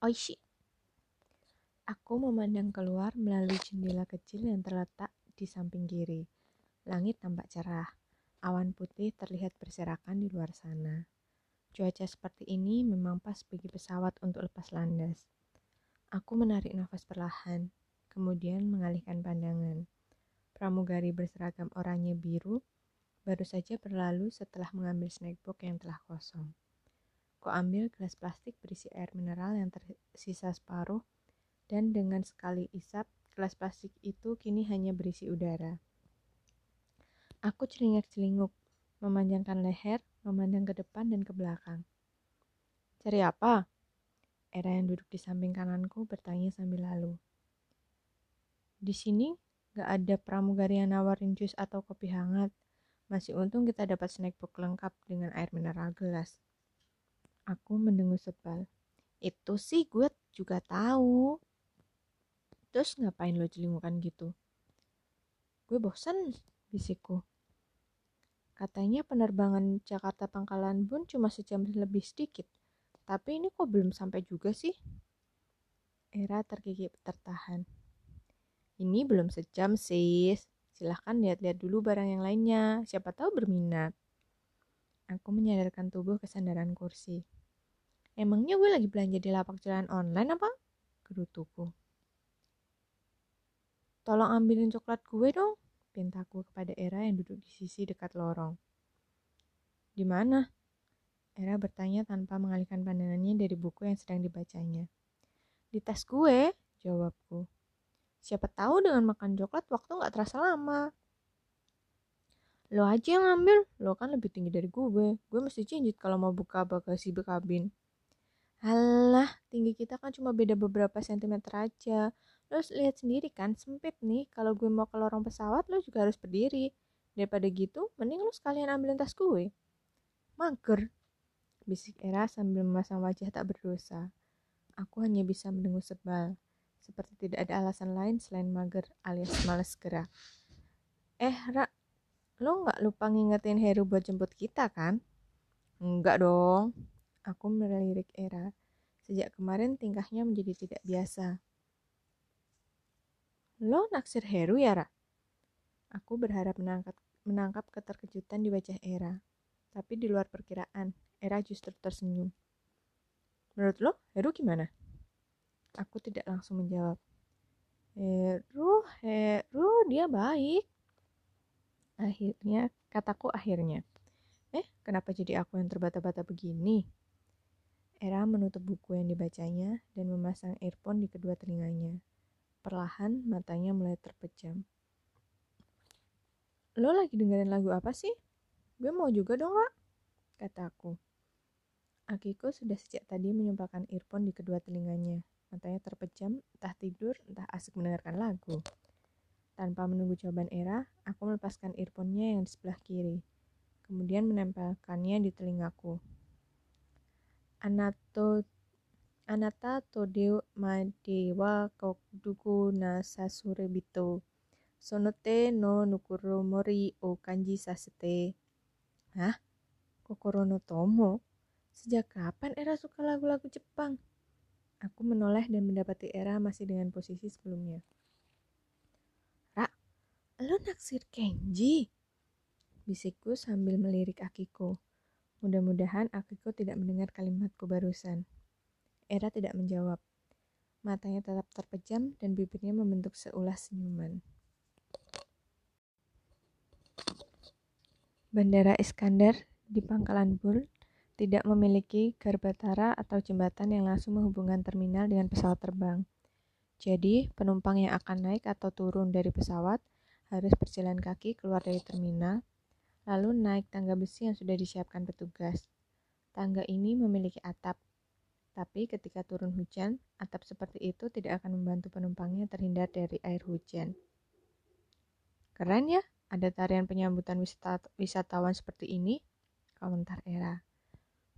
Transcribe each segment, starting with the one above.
Oishi. Aku memandang keluar melalui jendela kecil yang terletak di samping kiri. Langit tampak cerah. Awan putih terlihat berserakan di luar sana. Cuaca seperti ini memang pas bagi pesawat untuk lepas landas. Aku menarik nafas perlahan, kemudian mengalihkan pandangan. Pramugari berseragam oranye biru baru saja berlalu setelah mengambil snackbox yang telah kosong. Ku ambil gelas plastik berisi air mineral yang tersisa separuh dan dengan sekali isap, gelas plastik itu kini hanya berisi udara. Aku celingak-celinguk, memanjangkan leher, memandang ke depan dan ke belakang. Cari apa? Era yang duduk di samping kananku bertanya sambil lalu. Di sini gak ada pramugari yang nawarin jus atau kopi hangat. Masih untung kita dapat snack box lengkap dengan air mineral gelas. Aku mendengus sebal. Itu sih gue juga tahu. Terus ngapain lo celingukan gitu? Gue bosan, bisikku. Katanya penerbangan Jakarta Pangkalan Bun cuma sejam lebih sedikit. Tapi ini kok belum sampai juga sih? Era tergigit tertahan. Ini belum sejam, sis. Silahkan lihat-lihat dulu barang yang lainnya. Siapa tahu berminat. Aku menyadarkan tubuh kesandaran kursi. Emangnya gue lagi belanja di lapak jalan online apa? Gerutuku. Tolong ambilin coklat gue dong, pintaku kepada Era yang duduk di sisi dekat lorong. Di mana? Era bertanya tanpa mengalihkan pandangannya dari buku yang sedang dibacanya. Di tas gue, jawabku. Siapa tahu dengan makan coklat waktu nggak terasa lama. Lo aja yang ngambil, lo kan lebih tinggi dari gue. Gue mesti cincit kalau mau buka bagasi kabin. Halah, tinggi kita kan cuma beda beberapa sentimeter aja. Lo lihat sendiri kan, sempit nih. Kalau gue mau ke lorong pesawat, lo juga harus berdiri. Daripada gitu, mending lo sekalian ambilin tas gue. Mager, bisik Era sambil memasang wajah tak berdosa. Aku hanya bisa mendengus sebal, seperti tidak ada alasan lain selain mager alias males gerak. Eh, Ra, lo nggak lupa ngingetin Heru buat jemput kita kan? Enggak dong. Aku melirik Era. Sejak kemarin tingkahnya menjadi tidak biasa. Lo naksir Heru ya, Ra? Aku berharap menangkap, menangkap keterkejutan di wajah Era. Tapi di luar perkiraan, Era justru tersenyum. Menurut lo, Heru gimana? Aku tidak langsung menjawab. Heru, Heru, dia baik. Akhirnya, kataku akhirnya. Eh, kenapa jadi aku yang terbata-bata begini? Era menutup buku yang dibacanya dan memasang earphone di kedua telinganya. Perlahan matanya mulai terpejam. Lo lagi dengerin lagu apa sih? Gue mau juga dong, Kak. Kataku. Akiko sudah sejak tadi menyumpahkan earphone di kedua telinganya. Matanya terpejam, entah tidur, entah asik mendengarkan lagu. Tanpa menunggu jawaban Era, aku melepaskan earphone-nya yang di sebelah kiri. Kemudian menempelkannya di telingaku. Anato Anata todeu madewa kokuduku na bito. Sonote no nukuro mori o kanji sasete. Hah? Kokoro no Tomo? Sejak kapan Era suka lagu-lagu Jepang? Aku menoleh dan mendapati Era masih dengan posisi sebelumnya. Ra, lo naksir Kenji? Bisikku sambil melirik Akiko. Mudah-mudahan Akiko tidak mendengar kalimatku barusan. Era tidak menjawab. Matanya tetap terpejam dan bibirnya membentuk seulas senyuman. Bandara Iskandar di Pangkalan Bul tidak memiliki garbatara atau jembatan yang langsung menghubungkan terminal dengan pesawat terbang. Jadi, penumpang yang akan naik atau turun dari pesawat harus berjalan kaki keluar dari terminal, lalu naik tangga besi yang sudah disiapkan petugas. Tangga ini memiliki atap, tapi ketika turun hujan, atap seperti itu tidak akan membantu penumpangnya terhindar dari air hujan. Keren ya, ada tarian penyambutan wisatawan seperti ini, komentar Era.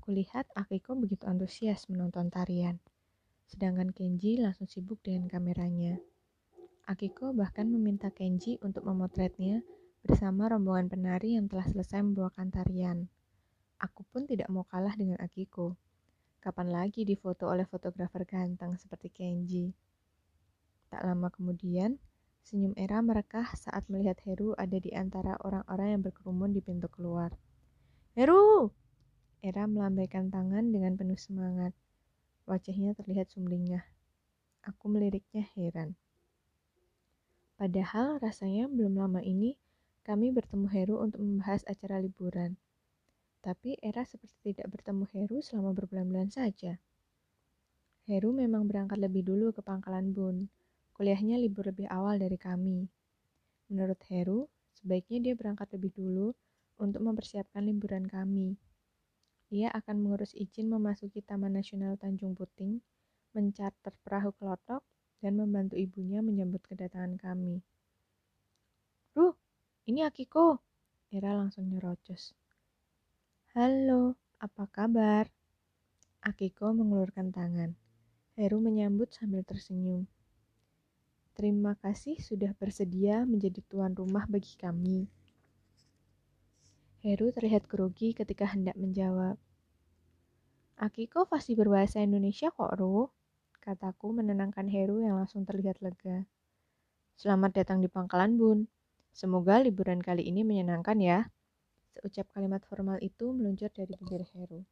Kulihat Akiko begitu antusias menonton tarian, sedangkan Kenji langsung sibuk dengan kameranya. Akiko bahkan meminta Kenji untuk memotretnya bersama rombongan penari yang telah selesai membawakan tarian. Aku pun tidak mau kalah dengan Akiko. Kapan lagi difoto oleh fotografer ganteng seperti Kenji? Tak lama kemudian, senyum Era merekah saat melihat Heru ada di antara orang-orang yang berkerumun di pintu keluar. Heru! Era melambaikan tangan dengan penuh semangat. Wajahnya terlihat sumringah. Aku meliriknya heran. Padahal rasanya belum lama ini kami bertemu Heru untuk membahas acara liburan. Tapi Era seperti tidak bertemu Heru selama berbulan-bulan saja. Heru memang berangkat lebih dulu ke pangkalan Bun. Kuliahnya libur lebih awal dari kami. Menurut Heru, sebaiknya dia berangkat lebih dulu untuk mempersiapkan liburan kami. Ia akan mengurus izin memasuki Taman Nasional Tanjung Puting, mencarter perahu kelotok, dan membantu ibunya menyambut kedatangan kami. Ini Akiko. Era langsung nyerocos. Halo, apa kabar? Akiko mengulurkan tangan. Heru menyambut sambil tersenyum. Terima kasih sudah bersedia menjadi tuan rumah bagi kami. Heru terlihat grogi ketika hendak menjawab. Akiko pasti berbahasa Indonesia kok, Ruh kataku menenangkan Heru yang langsung terlihat lega. Selamat datang di pangkalan Bun. Semoga liburan kali ini menyenangkan ya. Seucap kalimat formal itu meluncur dari bibir Heru.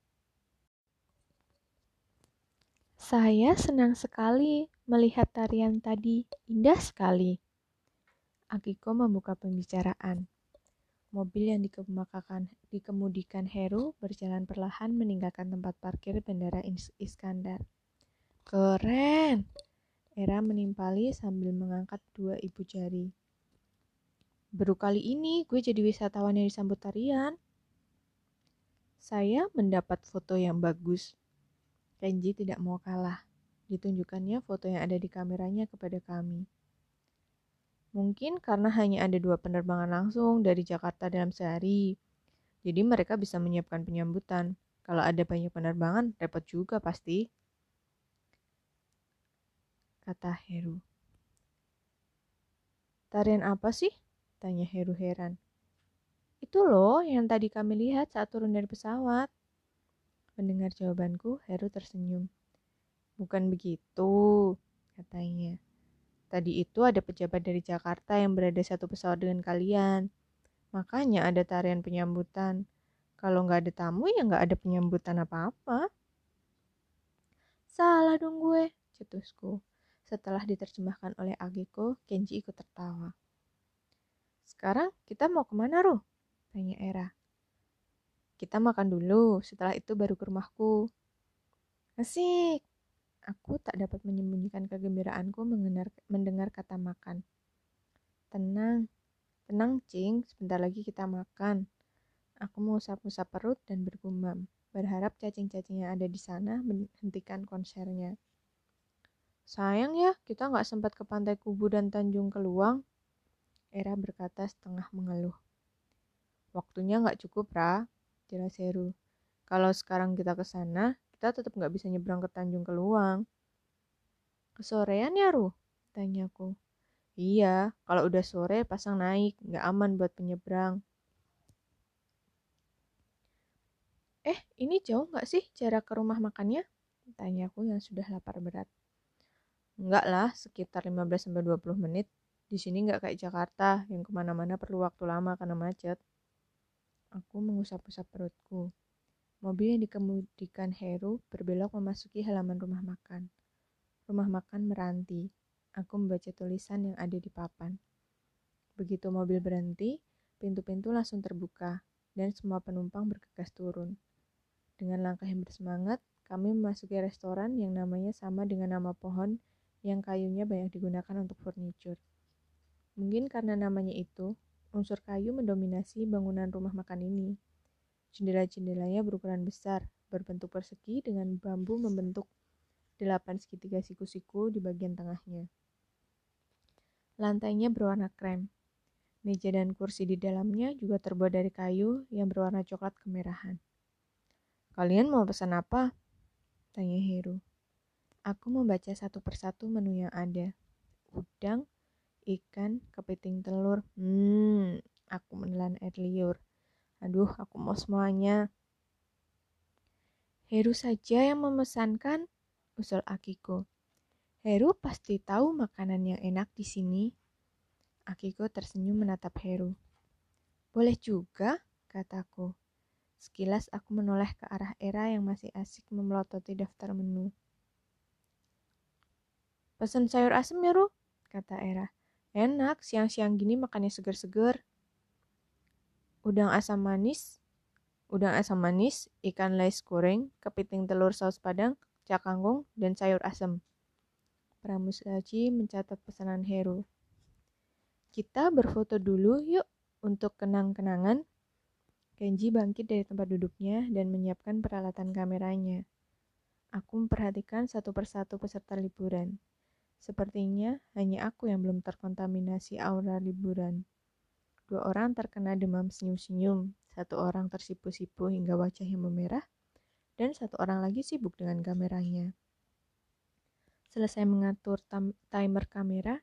Saya senang sekali melihat tarian tadi, indah sekali. Akiko membuka pembicaraan. Mobil yang dikemudikan, Heru berjalan perlahan meninggalkan tempat parkir Bandara Iskandar. Keren. Era menimpali sambil mengangkat dua ibu jari. Baru kali ini gue jadi wisatawan yang disambut tarian. Saya mendapat foto yang bagus. Kenji tidak mau kalah. Ditunjukkannya foto yang ada di kameranya kepada kami. Mungkin karena hanya ada dua penerbangan langsung dari Jakarta dalam sehari. Jadi mereka bisa menyiapkan penyambutan. Kalau ada banyak penerbangan, repot juga pasti kata Heru. Tarian apa sih? Tanya Heru heran. Itu loh yang tadi kami lihat saat turun dari pesawat. Mendengar jawabanku, Heru tersenyum. Bukan begitu, katanya. Tadi itu ada pejabat dari Jakarta yang berada satu pesawat dengan kalian. Makanya ada tarian penyambutan. Kalau nggak ada tamu ya nggak ada penyambutan apa-apa. Salah dong gue, cetusku. Setelah diterjemahkan oleh Agiko, Kenji ikut tertawa. Sekarang kita mau ke mana, Ruh? Tanya Era. Kita makan dulu, setelah itu baru ke rumahku. Asik! Aku tak dapat menyembunyikan kegembiraanku mendengar, mendengar kata makan. Tenang, tenang Cing, sebentar lagi kita makan. Aku mau usap-usap perut dan bergumam, berharap cacing-cacing yang ada di sana menghentikan konsernya. Sayang ya, kita nggak sempat ke Pantai Kubu dan Tanjung Keluang. Era berkata setengah mengeluh. Waktunya nggak cukup, Ra, jelas Heru. Kalau sekarang kita ke sana, kita tetap nggak bisa nyebrang ke Tanjung Keluang. Kesorean ya, Ru? Tanyaku. Iya, kalau udah sore pasang naik, nggak aman buat penyeberang. Eh, ini jauh nggak sih jarak ke rumah makannya? Tanyaku yang sudah lapar berat. Enggak lah, sekitar 15-20 menit. Di sini enggak kayak Jakarta, yang ke mana-mana perlu waktu lama karena macet. Aku mengusap-usap perutku. Mobil yang dikemudikan Heru berbelok memasuki halaman rumah makan. Rumah makan meranti. Aku membaca tulisan yang ada di papan. Begitu mobil berhenti, pintu-pintu langsung terbuka, dan semua penumpang bergegas turun. Dengan langkah yang bersemangat, kami memasuki restoran yang namanya sama dengan nama pohon yang kayunya banyak digunakan untuk furniture. Mungkin karena namanya itu, unsur kayu mendominasi bangunan rumah makan ini. Jendela-jendelanya berukuran besar, berbentuk persegi dengan bambu membentuk delapan segitiga siku-siku di bagian tengahnya. Lantainya berwarna krem. Meja dan kursi di dalamnya juga terbuat dari kayu yang berwarna coklat kemerahan. Kalian mau pesan apa? Tanya Heru. Aku membaca satu persatu menu yang ada. Udang, ikan, kepiting telur. Hmm, aku menelan air liur. Aduh, aku mau semuanya. Heru saja yang memesankan, usul Akiko. Heru pasti tahu makanan yang enak di sini. Akiko tersenyum menatap Heru. Boleh juga, kataku. Sekilas aku menoleh ke arah Era yang masih asik memelototi daftar menu. Pesan sayur asem ya, Ru, kata Era. Enak, siang-siang gini makannya seger-seger. Udang asam manis, udang asam manis, ikan lais goreng, kepiting telur saus padang, cakangkung, dan sayur asem. Pramusaji mencatat pesanan Heru. Kita berfoto dulu yuk untuk kenang-kenangan, Kenji bangkit dari tempat duduknya dan menyiapkan peralatan kameranya. Aku memperhatikan satu persatu peserta liburan. Sepertinya hanya aku yang belum terkontaminasi aura liburan. Dua orang terkena demam senyum-senyum, satu orang tersipu-sipu hingga wajahnya memerah, dan satu orang lagi sibuk dengan kameranya. Selesai mengatur timer kamera,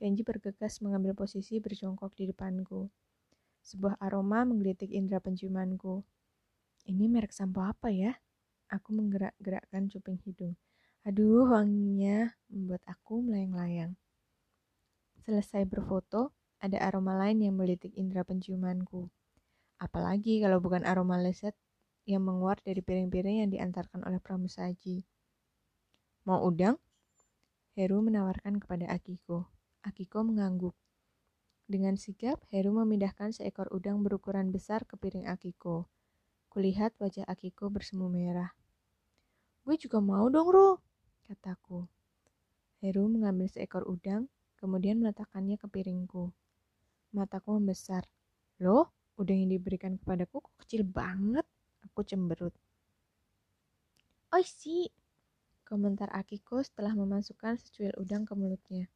Kenji bergegas mengambil posisi berjongkok di depanku. Sebuah aroma menggelitik indera penciumanku. Ini merek sampo apa ya? Aku menggerak-gerakkan cuping hidung. Aduh, wanginya membuat aku melayang-layang. Selesai berfoto, ada aroma lain yang melitik indera penciumanku. Apalagi kalau bukan aroma lezat yang menguat dari piring-piring yang diantarkan oleh pramusaji. Mau udang? Heru menawarkan kepada Akiko. Akiko mengangguk. Dengan sigap, Heru memindahkan seekor udang berukuran besar ke piring Akiko. Kulihat wajah Akiko bersemu merah. Gue juga mau dong, Ru, kataku. Heru mengambil seekor udang, kemudian meletakkannya ke piringku. Mataku membesar. Loh, udang yang diberikan kepadaku kok kecil banget? Aku cemberut. Oh sih, komentar Akiko setelah memasukkan secuil udang ke mulutnya.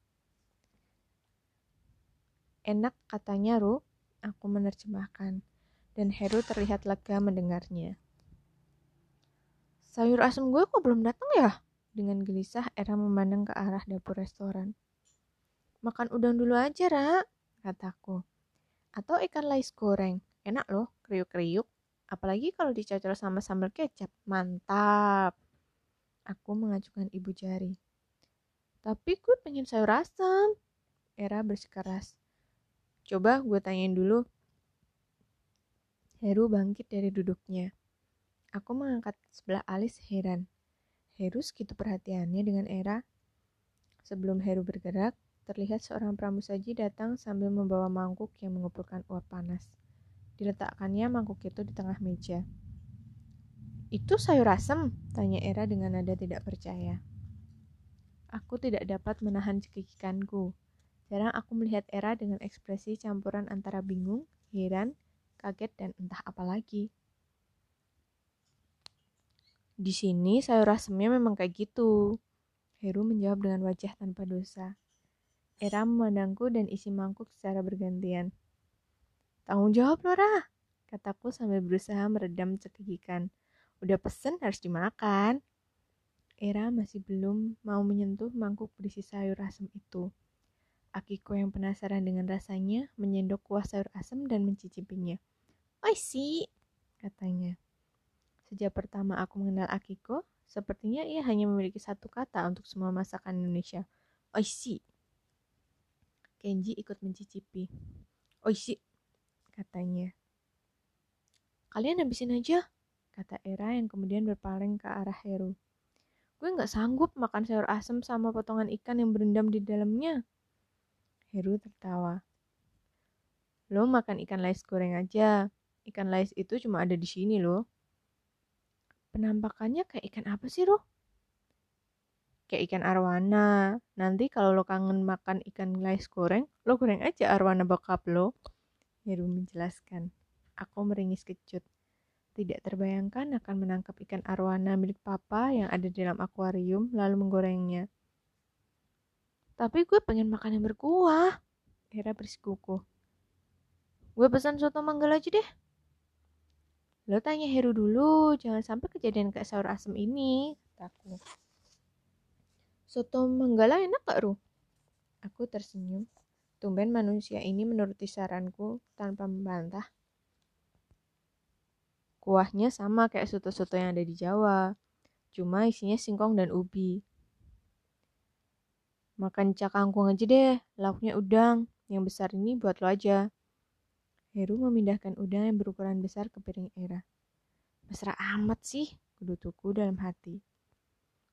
Enak katanya, Ru. Aku menerjemahkan. Dan Heru terlihat lega mendengarnya. Sayur asem gue kok belum datang ya? Dengan gelisah, Era memandang ke arah dapur restoran. Makan udang dulu aja, Ra, kataku. Atau ikan lais goreng. Enak loh, kriuk-kriuk. Apalagi kalau dicocol sama sambal kecap. Mantap. Aku mengajukan ibu jari. Tapi gue pengen sayur asam. Era bersikeras. Coba gue tanyain dulu. Heru bangkit dari duduknya. Aku mengangkat sebelah alis heran. Heru segitu perhatiannya dengan Era. Sebelum Heru bergerak, terlihat seorang pramusaji datang sambil membawa mangkuk yang mengumpulkan uap panas. Diletakkannya mangkuk itu di tengah meja. Itu sayur asem? Tanya Era dengan nada tidak percaya. Aku tidak dapat menahan cekikikanku. Jarang aku melihat Era dengan ekspresi campuran antara bingung, heran, kaget, dan entah apa lagi. Di sini sayur asemnya memang kayak gitu. Heru menjawab dengan wajah tanpa dosa. Era memandangku dan isi mangkuk secara bergantian. Tanggung jawab, Nora, kataku sambil berusaha meredam cekikikan. Udah pesen harus dimakan. Era masih belum mau menyentuh mangkuk berisi sayur asem itu. Akiko yang penasaran dengan rasanya menyendok kuah sayur asam dan mencicipinya. Oh sih, katanya. Sejak pertama aku mengenal Akiko, sepertinya ia hanya memiliki satu kata untuk semua masakan Indonesia. Oishi. Kenji ikut mencicipi. Oishi, katanya. Kalian habisin aja, kata Era yang kemudian berpaling ke arah Heru. Gue gak sanggup makan sayur asam sama potongan ikan yang berendam di dalamnya. Heru tertawa. Lo makan ikan lais goreng aja. Ikan lais itu cuma ada di sini loh. Penampakannya kayak ikan apa sih, lo? Kayak ikan arwana. Nanti kalau lo kangen makan ikan lais goreng, lo goreng aja arwana bokap lo. Heru menjelaskan. Aku meringis kecut. Tidak terbayangkan akan menangkap ikan arwana milik papa yang ada di dalam akuarium lalu menggorengnya. Tapi gue pengen makan yang berkuah. Hera bersikuku. Gue pesan soto manggal aja deh. Lo tanya Heru dulu, jangan sampai kejadian kayak sayur asem ini, kataku. Soto manggala enak gak, Ru? Aku tersenyum. Tumben manusia ini menuruti saranku tanpa membantah. Kuahnya sama kayak soto-soto yang ada di Jawa, cuma isinya singkong dan ubi. Makan cak kangkung aja deh, lauknya udang. Yang besar ini buat lo aja. Heru memindahkan udang yang berukuran besar ke piring Era. Mesra amat sih, kudutuku dalam hati.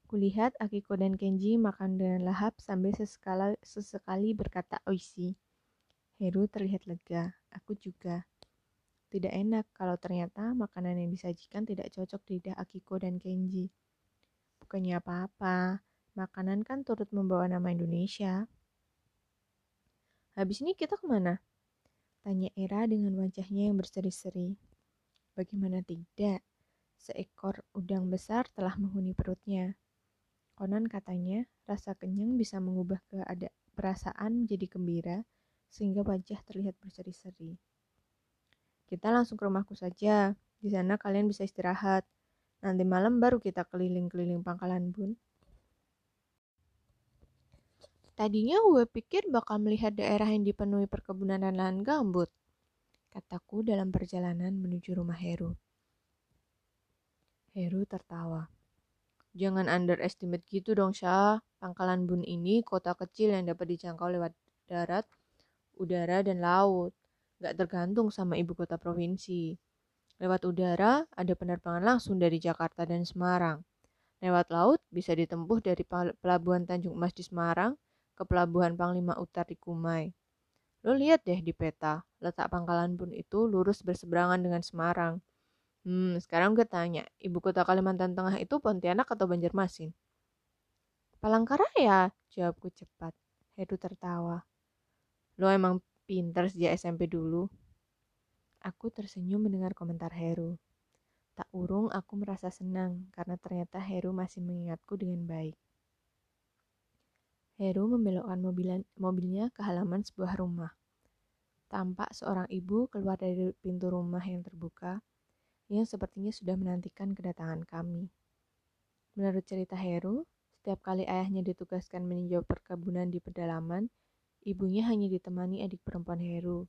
Kulihat Akiko dan Kenji makan dengan lahap sambil sesekali, sesekali berkata oishi. Heru terlihat lega, aku juga. Tidak enak kalau ternyata makanan yang disajikan tidak cocok di lidah Akiko dan Kenji. Bukannya apa-apa, makanan kan turut membawa nama Indonesia. Habis ini kita ke mana? Tanya Era dengan wajahnya yang berseri-seri. Bagaimana tidak? Seekor udang besar telah menghuni perutnya. Konon katanya, rasa kenyang bisa mengubah keadaan perasaan menjadi gembira, sehingga wajah terlihat berseri-seri. Kita langsung ke rumahku saja. Di sana kalian bisa istirahat. Nanti malam baru kita keliling-keliling pangkalan bun. Tadinya gue pikir bakal melihat daerah yang dipenuhi perkebunan dan lahan gambut. Kataku dalam perjalanan menuju rumah Heru. Heru tertawa. Jangan underestimate gitu dong, Syah. Pangkalan Bun ini kota kecil yang dapat dijangkau lewat darat, udara, dan laut nggak tergantung sama ibu kota provinsi. Lewat udara, ada penerbangan langsung dari Jakarta dan Semarang. Lewat laut, bisa ditempuh dari Pelabuhan Tanjung Emas di Semarang ke Pelabuhan Panglima Utar di Kumai. Lo lihat deh di peta, letak pangkalan pun itu lurus berseberangan dengan Semarang. Hmm, sekarang gue tanya, ibu kota Kalimantan Tengah itu Pontianak atau Banjarmasin? Palangkaraya, jawabku cepat. Heru tertawa. Lo emang Pinter sejak SMP dulu. Aku tersenyum mendengar komentar Heru. Tak urung aku merasa senang karena ternyata Heru masih mengingatku dengan baik. Heru membelokkan mobilnya ke halaman sebuah rumah. Tampak seorang ibu keluar dari pintu rumah yang terbuka, yang sepertinya sudah menantikan kedatangan kami. Menurut cerita Heru, setiap kali ayahnya ditugaskan meninjau perkebunan di pedalaman, Ibunya hanya ditemani adik perempuan Heru.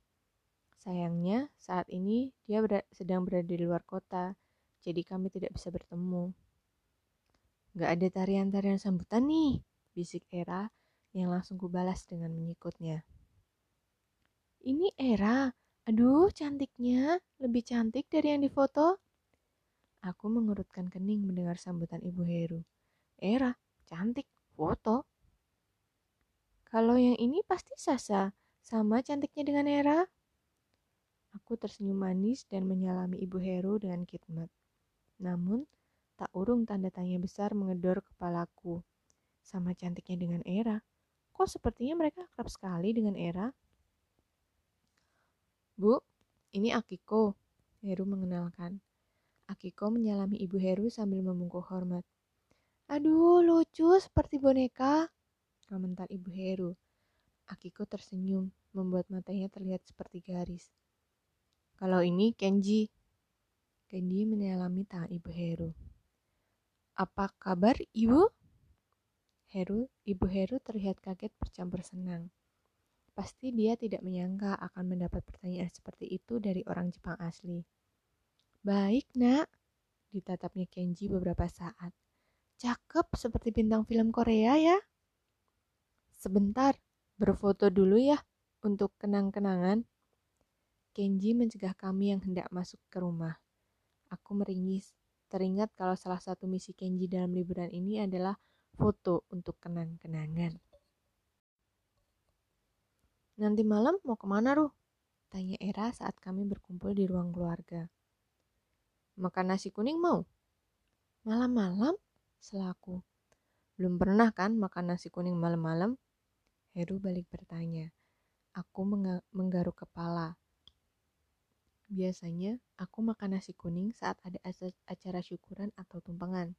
Sayangnya, saat ini dia ber sedang berada di luar kota, jadi kami tidak bisa bertemu. Gak ada tarian-tarian sambutan nih, bisik Era yang langsung kubalas dengan menyikutnya. Ini Era, aduh cantiknya, lebih cantik dari yang difoto. Aku mengurutkan kening mendengar sambutan Ibu Heru. Era, cantik, foto. Kalau yang ini pasti Sasa, sama cantiknya dengan Hera. Aku tersenyum manis dan menyalami Ibu Heru dengan khidmat. Namun, tak urung tanda tanya besar mengedor kepalaku. Sama cantiknya dengan Era. Kok sepertinya mereka akrab sekali dengan Era? Bu, ini Akiko. Heru mengenalkan. Akiko menyalami Ibu Heru sambil membungkuk hormat. Aduh, lucu seperti boneka komentar Ibu Heru. Akiko tersenyum, membuat matanya terlihat seperti garis. Kalau ini Kenji. Kenji menyalami tangan Ibu Heru. Apa kabar, Ibu? Heru, Ibu Heru terlihat kaget bercampur senang. Pasti dia tidak menyangka akan mendapat pertanyaan seperti itu dari orang Jepang asli. Baik, nak. Ditatapnya Kenji beberapa saat. Cakep seperti bintang film Korea ya. Sebentar, berfoto dulu ya untuk kenang-kenangan. Kenji mencegah kami yang hendak masuk ke rumah. Aku meringis, teringat kalau salah satu misi Kenji dalam liburan ini adalah foto untuk kenang-kenangan. Nanti malam mau ke mana, Ruh? Tanya Era saat kami berkumpul di ruang keluarga. Makan nasi kuning mau? Malam-malam? Selaku. Belum pernah kan makan nasi kuning malam-malam? Heru balik bertanya. Aku menggaruk kepala. Biasanya aku makan nasi kuning saat ada acara syukuran atau tumpengan.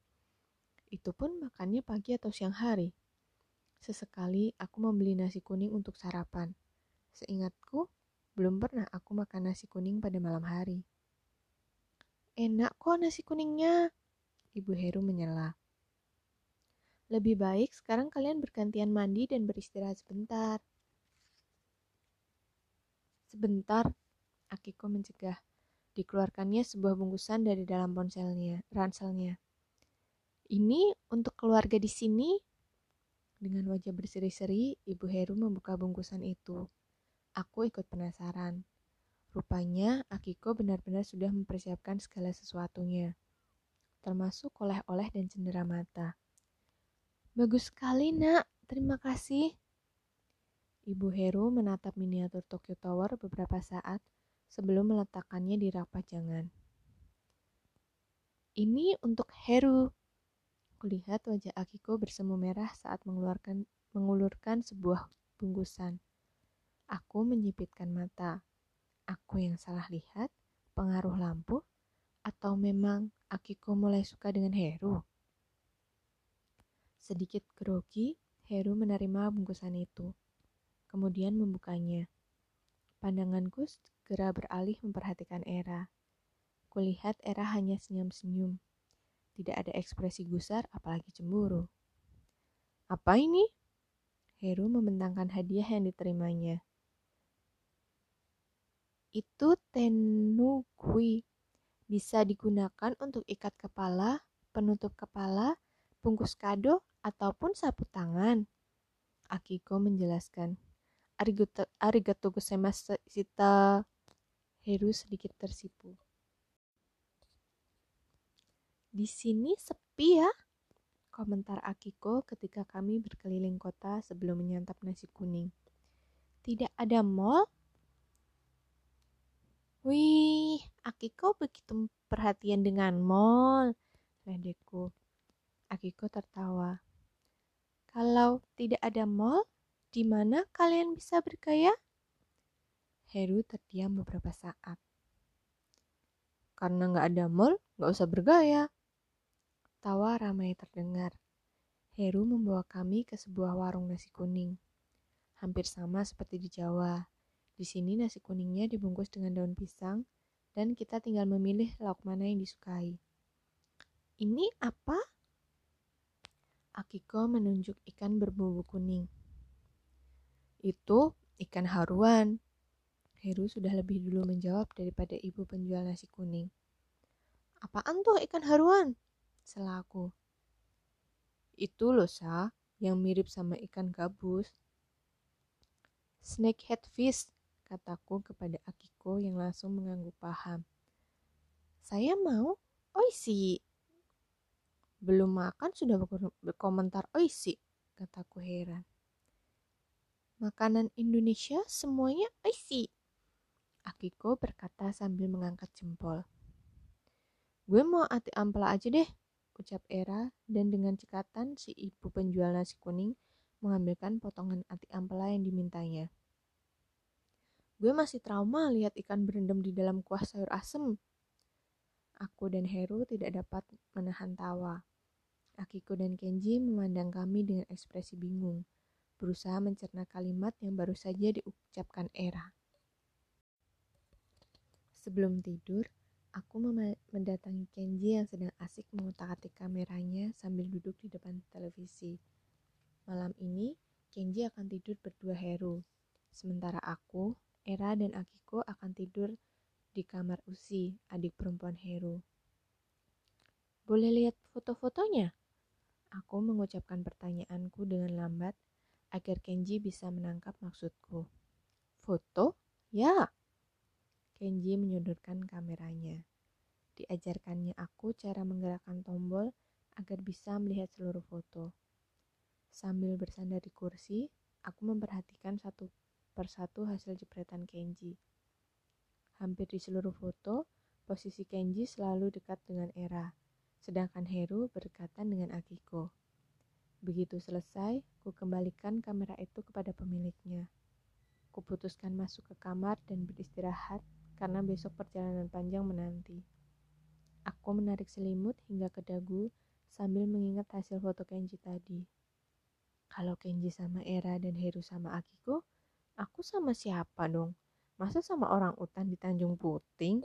Itu pun makannya pagi atau siang hari. Sesekali aku membeli nasi kuning untuk sarapan. Seingatku, belum pernah aku makan nasi kuning pada malam hari. Enak kok nasi kuningnya, Ibu Heru menyela. Lebih baik sekarang kalian bergantian mandi dan beristirahat sebentar. Sebentar, Akiko mencegah. Dikeluarkannya sebuah bungkusan dari dalam ponselnya, ranselnya. Ini untuk keluarga di sini. Dengan wajah berseri-seri, Ibu Heru membuka bungkusan itu. Aku ikut penasaran. Rupanya Akiko benar-benar sudah mempersiapkan segala sesuatunya, termasuk oleh-oleh dan cendera mata. Bagus sekali, nak. Terima kasih. Ibu Heru menatap miniatur Tokyo Tower beberapa saat sebelum meletakkannya di rak pajangan. Ini untuk Heru. Kulihat wajah Akiko bersemu merah saat mengeluarkan mengulurkan sebuah bungkusan. Aku menyipitkan mata. Aku yang salah lihat, pengaruh lampu, atau memang Akiko mulai suka dengan Heru? Sedikit grogi, Heru menerima bungkusan itu, kemudian membukanya. Pandanganku segera beralih memperhatikan Era. Kulihat Era hanya senyum-senyum. Tidak ada ekspresi gusar, apalagi cemburu. Apa ini? Heru membentangkan hadiah yang diterimanya. Itu tenugui. Bisa digunakan untuk ikat kepala, penutup kepala, bungkus kado, ataupun sapu tangan. Akiko menjelaskan. Arigato, arigato gozaimasu sita. Heru sedikit tersipu. Di sini sepi ya, komentar Akiko ketika kami berkeliling kota sebelum menyantap nasi kuning. Tidak ada mall? Wih, Akiko begitu perhatian dengan mall, ledeku. Akiko tertawa. Kalau tidak ada mall, di mana kalian bisa bergaya? Heru terdiam beberapa saat. Karena nggak ada mall, nggak usah bergaya. Tawa ramai terdengar. Heru membawa kami ke sebuah warung nasi kuning. Hampir sama seperti di Jawa. Di sini nasi kuningnya dibungkus dengan daun pisang dan kita tinggal memilih lauk mana yang disukai. Ini apa? Akiko menunjuk ikan berbumbu kuning. Itu ikan haruan. Heru sudah lebih dulu menjawab daripada ibu penjual nasi kuning. Apaan tuh ikan haruan? Selaku. Itu loh, Sa, yang mirip sama ikan gabus. Snakehead fish, kataku kepada Akiko yang langsung mengangguk paham. Saya mau oishi. Belum makan sudah berkomentar oishi, kataku heran. Makanan Indonesia semuanya isi. Akiko berkata sambil mengangkat jempol. Gue mau ati ampela aja deh, ucap Era dan dengan cekatan si ibu penjual nasi kuning mengambilkan potongan ati ampela yang dimintanya. Gue masih trauma lihat ikan berendam di dalam kuah sayur asem. Aku dan Heru tidak dapat menahan tawa. Akiko dan Kenji memandang kami dengan ekspresi bingung berusaha mencerna kalimat yang baru saja diucapkan Era. Sebelum tidur, aku mendatangi Kenji yang sedang asik mengutak-atik kameranya sambil duduk di depan televisi. Malam ini, Kenji akan tidur berdua Heru, sementara aku, Era dan Akiko akan tidur di kamar Usi, adik perempuan Heru. Boleh lihat foto-fotonya? Aku mengucapkan pertanyaanku dengan lambat agar Kenji bisa menangkap maksudku. Foto? Ya. Kenji menyodorkan kameranya. Diajarkannya aku cara menggerakkan tombol agar bisa melihat seluruh foto. Sambil bersandar di kursi, aku memperhatikan satu persatu hasil jepretan Kenji. Hampir di seluruh foto, posisi Kenji selalu dekat dengan Era, sedangkan Heru berdekatan dengan Akiko. Begitu selesai, ku kembalikan kamera itu kepada pemiliknya. Kuputuskan masuk ke kamar dan beristirahat karena besok perjalanan panjang menanti. Aku menarik selimut hingga ke dagu sambil mengingat hasil foto Kenji tadi. Kalau Kenji sama Era dan Heru sama Akiko, aku sama siapa dong? Masa sama orang utan di Tanjung Puting?